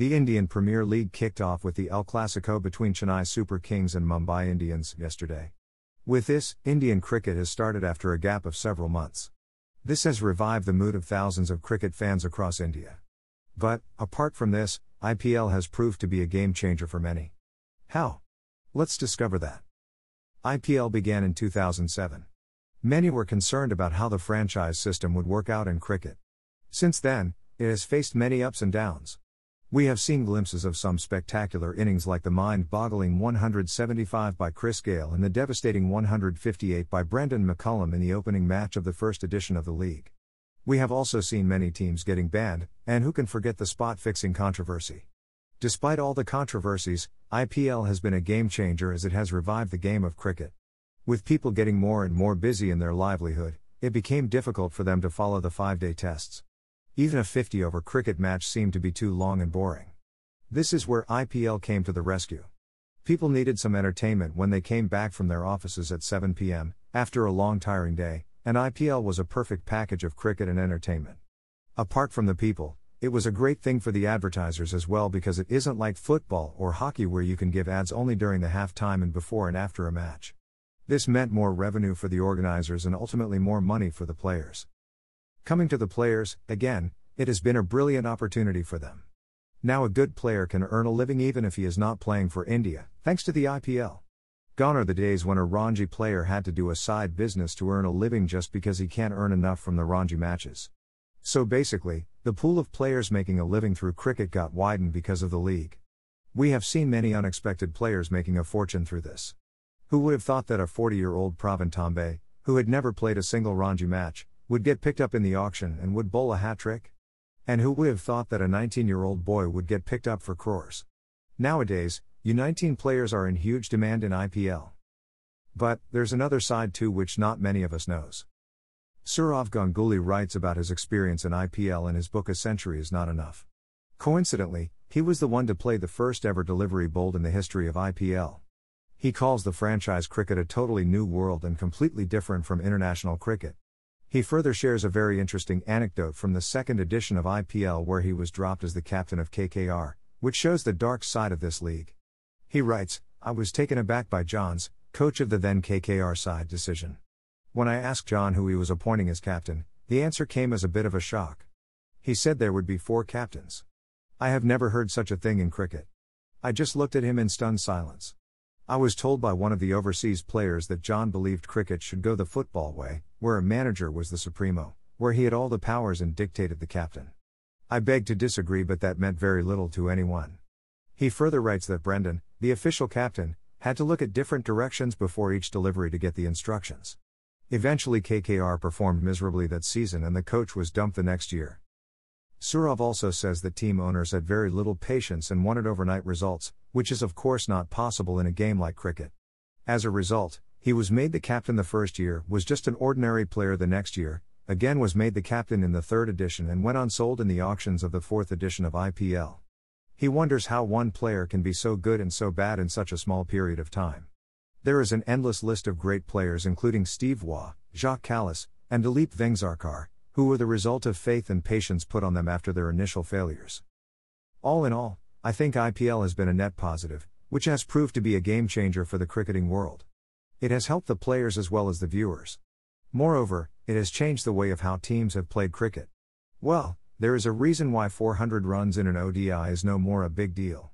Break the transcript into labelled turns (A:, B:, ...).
A: The Indian Premier League kicked off with the El Clasico between Chennai Super Kings and Mumbai Indians yesterday. With this, Indian cricket has started after a gap of several months. This has revived the mood of thousands of cricket fans across India. But, apart from this, IPL has proved to be a game changer for many. How? Let's discover that. IPL began in 2007. Many were concerned about how the franchise system would work out in cricket. Since then, it has faced many ups and downs. We have seen glimpses of some spectacular innings like the mind boggling 175 by Chris Gayle and the devastating 158 by Brendon McCullum in the opening match of the first edition of the league. We have also seen many teams getting banned, and who can forget the spot fixing controversy? Despite all the controversies, IPL has been a game changer as it has revived the game of cricket. With people getting more and more busy in their livelihood, it became difficult for them to follow the five day tests. Even a 50 over cricket match seemed to be too long and boring. This is where IPL came to the rescue. People needed some entertainment when they came back from their offices at 7 pm, after a long tiring day, and IPL was a perfect package of cricket and entertainment. Apart from the people, it was a great thing for the advertisers as well because it isn't like football or hockey where you can give ads only during the halftime and before and after a match. This meant more revenue for the organizers and ultimately more money for the players. Coming to the players, again, it has been a brilliant opportunity for them. Now a good player can earn a living even if he is not playing for India, thanks to the IPL. Gone are the days when a Ranji player had to do a side business to earn a living just because he can't earn enough from the Ranji matches. So basically, the pool of players making a living through cricket got widened because of the league. We have seen many unexpected players making a fortune through this. Who would have thought that a 40 year old Pravin Tambe, who had never played a single Ranji match, would get picked up in the auction and would bowl a hat trick? And who would have thought that a 19 year old boy would get picked up for crores? Nowadays, U19 players are in huge demand in IPL. But, there's another side too which not many of us knows. Sourav Ganguly writes about his experience in IPL in his book A Century is Not Enough. Coincidentally, he was the one to play the first ever delivery bowled in the history of IPL. He calls the franchise cricket a totally new world and completely different from international cricket. He further shares a very interesting anecdote from the second edition of IPL where he was dropped as the captain of KKR, which shows the dark side of this league. He writes, I was taken aback by Johns, coach of the then KKR side, decision. When I asked John who he was appointing as captain, the answer came as a bit of a shock. He said there would be four captains. I have never heard such a thing in cricket. I just looked at him in stunned silence. I was told by one of the overseas players that John believed cricket should go the football way, where a manager was the supremo, where he had all the powers and dictated the captain. I beg to disagree, but that meant very little to anyone. He further writes that Brendon, the official captain, had to look at different directions before each delivery to get the instructions. Eventually, KKR performed miserably that season and the coach was dumped the next year. Sourav also says that team owners had very little patience and wanted overnight results, which is of course not possible in a game like cricket. As a result, he was made the captain the first year, was just an ordinary player the next year, again was made the captain in the third edition and went unsold in the auctions of the fourth edition of IPL. He wonders how one player can be so good and so bad in such a small period of time. There is an endless list of great players, including Steve Waugh, Jacques Kallis, and Dilip Vengsarkar, who were the result of faith and patience put on them after their initial failures. All in all, I think IPL has been a net positive, which has proved to be a game changer for the cricketing world. It has helped the players as well as the viewers. Moreover, it has changed the way of how teams have played cricket. Well, there is a reason why 400 runs in an ODI is no more a big deal.